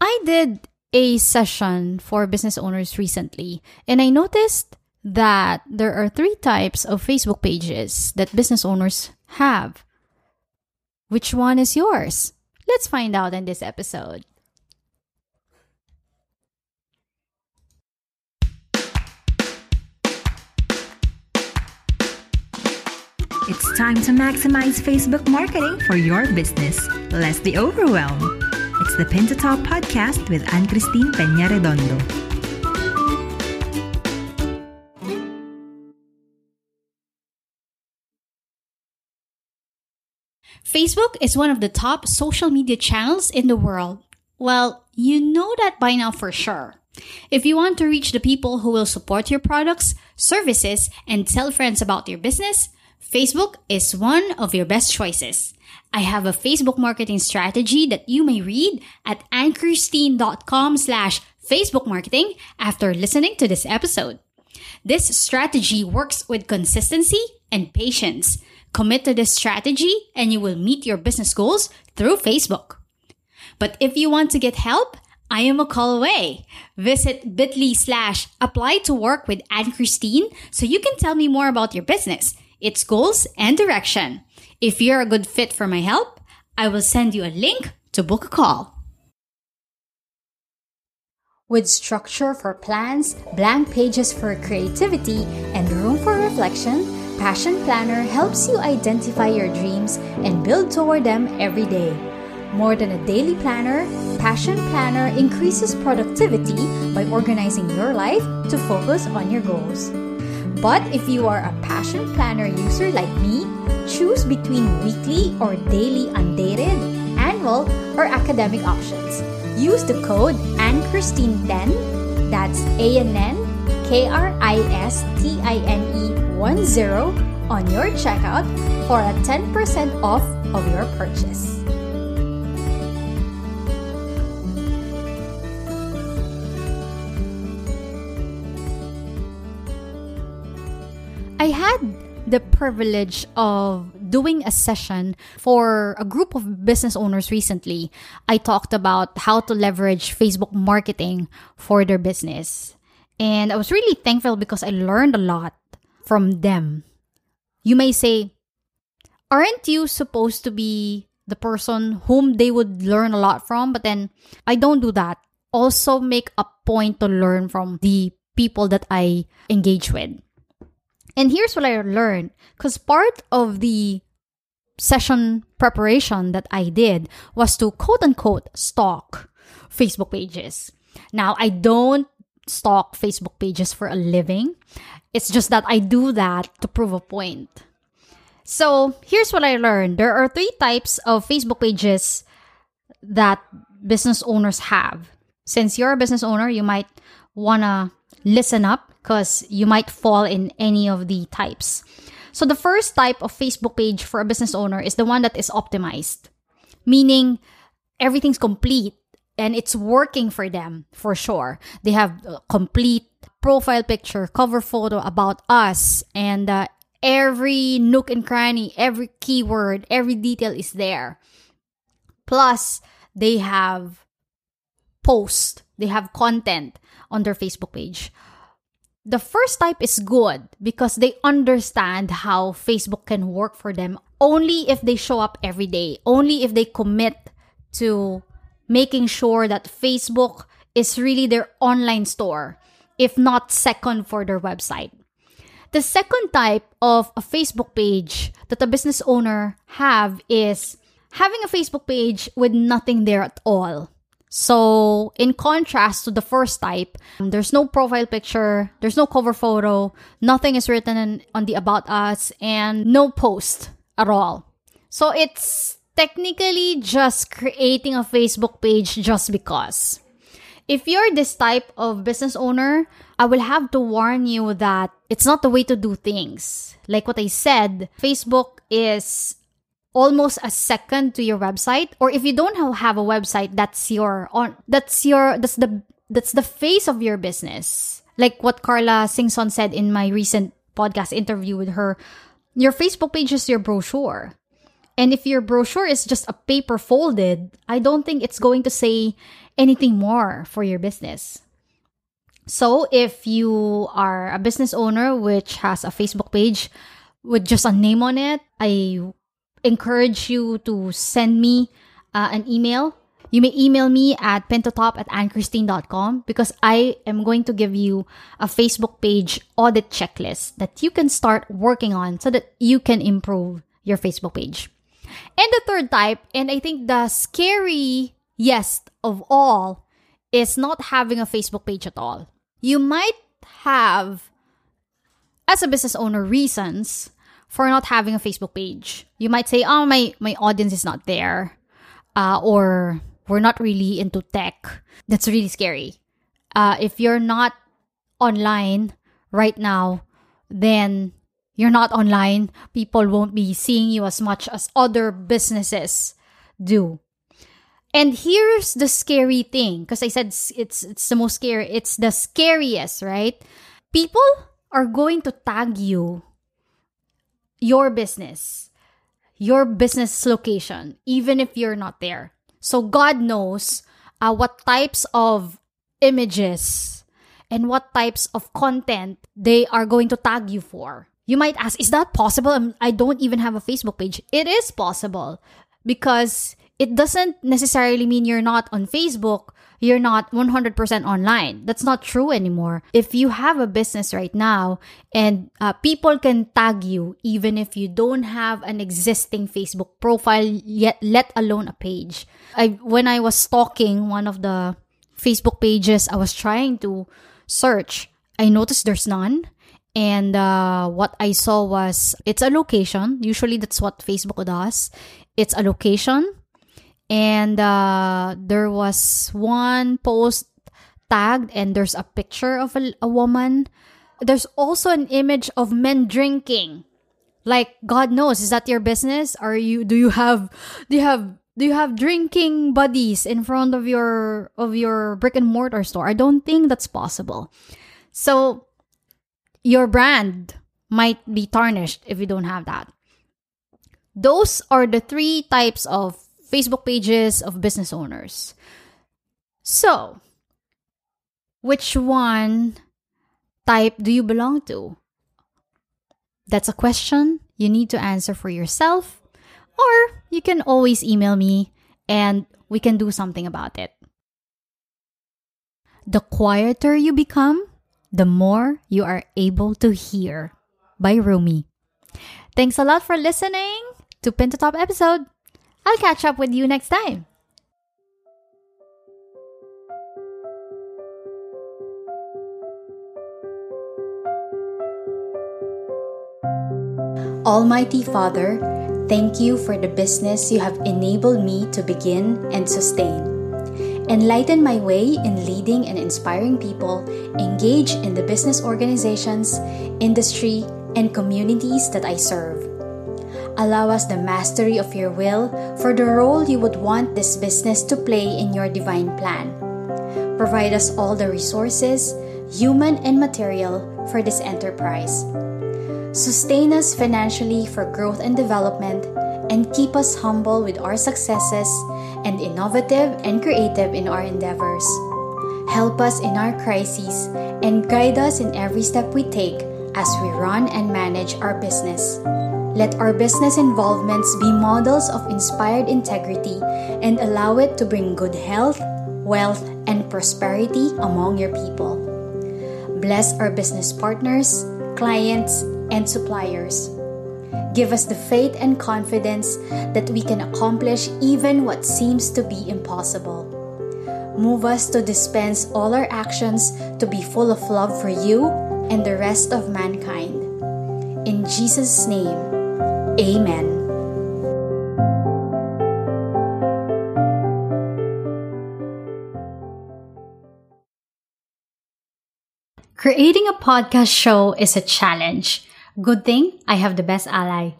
I did a session for business owners recently, and I noticed that there are three types of Facebook pages that business owners have. Which one is yours? Let's find out in this episode. It's time to maximize Facebook marketing for your business. Less the overwhelm. It's the Pin to Top podcast with Ann Kristine Peña Redondo. Facebook is one of the top social media channels in the world. Well, you know that by now for sure. If you want to reach the people who will support your products, services, and tell friends about your business, Facebook is one of your best choices. I have a Facebook marketing strategy that you may read at annkristine.com slash Facebook marketing after listening to this episode. This strategy works with consistency and patience. Commit to this strategy and you will meet your business goals through Facebook. But if you want to get help, I am a call away. Visit bit.ly slash apply to work with Ann Kristine so you can tell me more about your business its goals, and direction. If you're a good fit for my help, I will send you a link to book a call. With structure for plans, blank pages for creativity, and room for reflection, Passion Planner helps you identify your dreams and build toward them every day. More than a daily planner, Passion Planner increases productivity by organizing your life to focus on your goals. But if you are a Passion Planner user like me, choose between weekly or daily undated, annual, or academic options. Use the code AnnKristine10, that's A-N-N, K-R-I-S-T-I-N-E 10 on your checkout for a 10% off of your purchase. I had the privilege of doing a session for a group of business owners recently. I talked about how to leverage Facebook marketing for their business. And I was really thankful because I learned a lot from them. You may say, aren't you supposed to be the person whom they would learn a lot from? But then I don't do that. Also, make a point to learn from the people that I engage with. And here's what I learned because part of the session preparation that I did was to quote unquote stalk Facebook pages. Now, I don't stalk Facebook pages for a living. It's just that I do that to prove a point. So, here's what I learned there are three types of Facebook pages that business owners have. Since you're a business owner, you might want to listen up because you might fall in any of the types. So the first type of Facebook page for a business owner is the one that is optimized, meaning everything's complete and it's working for them for sure. They have a complete profile picture, cover photo about us, and uh, every nook and cranny, every keyword, every detail is there. Plus, they have post, they have content on their Facebook page. The first type is good because they understand how Facebook can work for them only if they show up every day, only if they commit to making sure that Facebook is really their online store, if not second for their website. The second type of a Facebook page that a business owner have is having a Facebook page with nothing there at all. So, in contrast to the first type, um, there's no profile picture, there's no cover photo, nothing is written on the About Us, and no post at all. So, it's technically just creating a Facebook page just because. If you're this type of business owner, I will have to warn you that it's not the way to do things. Like what I said, Facebook is almost a second to your website or if you don't have a website that's your on that's your that's the that's the face of your business like what carla singson said in my recent podcast interview with her your facebook page is your brochure And if your brochure is just a paper folded, I don't think it's going to say anything more for your business. So if you are a business owner which has a Facebook page with just a name on it, I encourage you to send me uh, an email. You may email me at pintotop at annkristine.com because I am going to give you a Facebook page audit checklist that you can start working on so that you can improve your Facebook page. And the third type, and I think the scariest of all, is not having a Facebook page at all. You might have, as a business owner, reasons for not having a Facebook page. You might say, "Oh, my my audience is not there," uh, or "We're not really into tech." That's really scary. Uh, if you're not online right now, then you're not online. People won't be seeing you as much as other businesses do. And here's the scary thing, because I said it's it's the most scary. It's the scariest, right? People are going to tag you your business, your business location, even if you're not there. So God knows uh, what types of images and what types of content they are going to tag you for. You might ask, is that possible? Um, I don't even have a Facebook page. It is possible because it doesn't necessarily mean you're not on Facebook you're not 100% online. That's not true anymore. If you have a business right now and uh, people can tag you even if you don't have an existing Facebook profile yet let alone a page. I when I was stalking one of the Facebook pages I was trying to search, I noticed there's none. And uh, what I saw was it's a location. Usually that's what Facebook does. It's a location and uh, there was one post tagged and there's a picture of a, a woman. There's also an image of men drinking. Like god knows is that your business? Are you do you have do you have do you have drinking buddies in front of your of your brick and mortar store? I don't think that's possible. So your brand might be tarnished if you don't have that. Those are the three types of Facebook pages of business owners. So, which one type do you belong to? That's a question you need to answer for yourself, or you can always email me and we can do something about it. The quieter you become, the more you are able to hear. By Rumi. Thanks a lot for listening to Pin to Top episode. I'll catch up with you next time. Almighty Father, thank you for the business you have enabled me to begin and sustain. Enlighten my way in leading and inspiring people engage in the business organizations, industry, and communities that I serve. Allow us the mastery of your will for the role you would want this business to play in your divine plan. Provide us all the resources, human and material, for this enterprise. Sustain us financially for growth and development, and keep us humble with our successes and innovative and creative in our endeavors. Help us in our crises and guide us in every step we take as we run and manage our business. Let our business involvements be models of inspired integrity and allow it to bring good health, wealth, and prosperity among your people. Bless our business partners, clients, and suppliers. Give us the faith and confidence that we can accomplish even what seems to be impossible. Move us to dispense all our actions to be full of love for you and the rest of mankind. In Jesus' name, Amen. Creating a podcast show is a challenge. Good thing I have the best ally.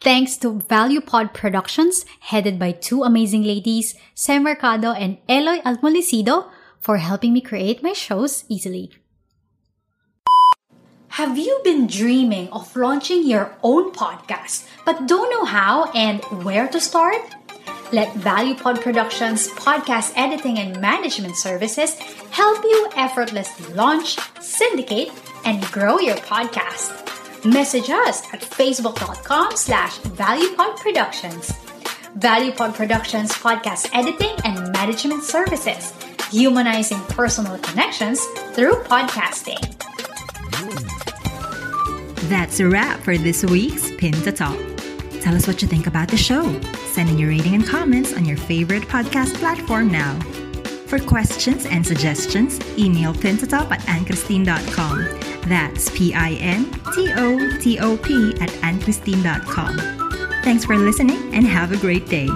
Thanks to Value Pod Productions, headed by two amazing ladies, Sam Mercado and Eloy Almolicido, for helping me create my shows easily. Have you been dreaming of launching your own podcast but don't know how and where to start? Let ValuePod Productions podcast editing and management services help you effortlessly launch, syndicate, and grow your podcast. Message us at facebook.com slash valuepodproductions. ValuePod Productions podcast editing and management services, humanizing personal connections through podcasting. Hmm. That's a wrap for this week's Pin to Top. Tell us what you think about the show. Send in your rating and comments on your favorite podcast platform now. For questions and suggestions, email pintotop at annkristine.com. That's P-I-N-T-O-T-O-P at annkristine.com. Thanks for listening and have a great day.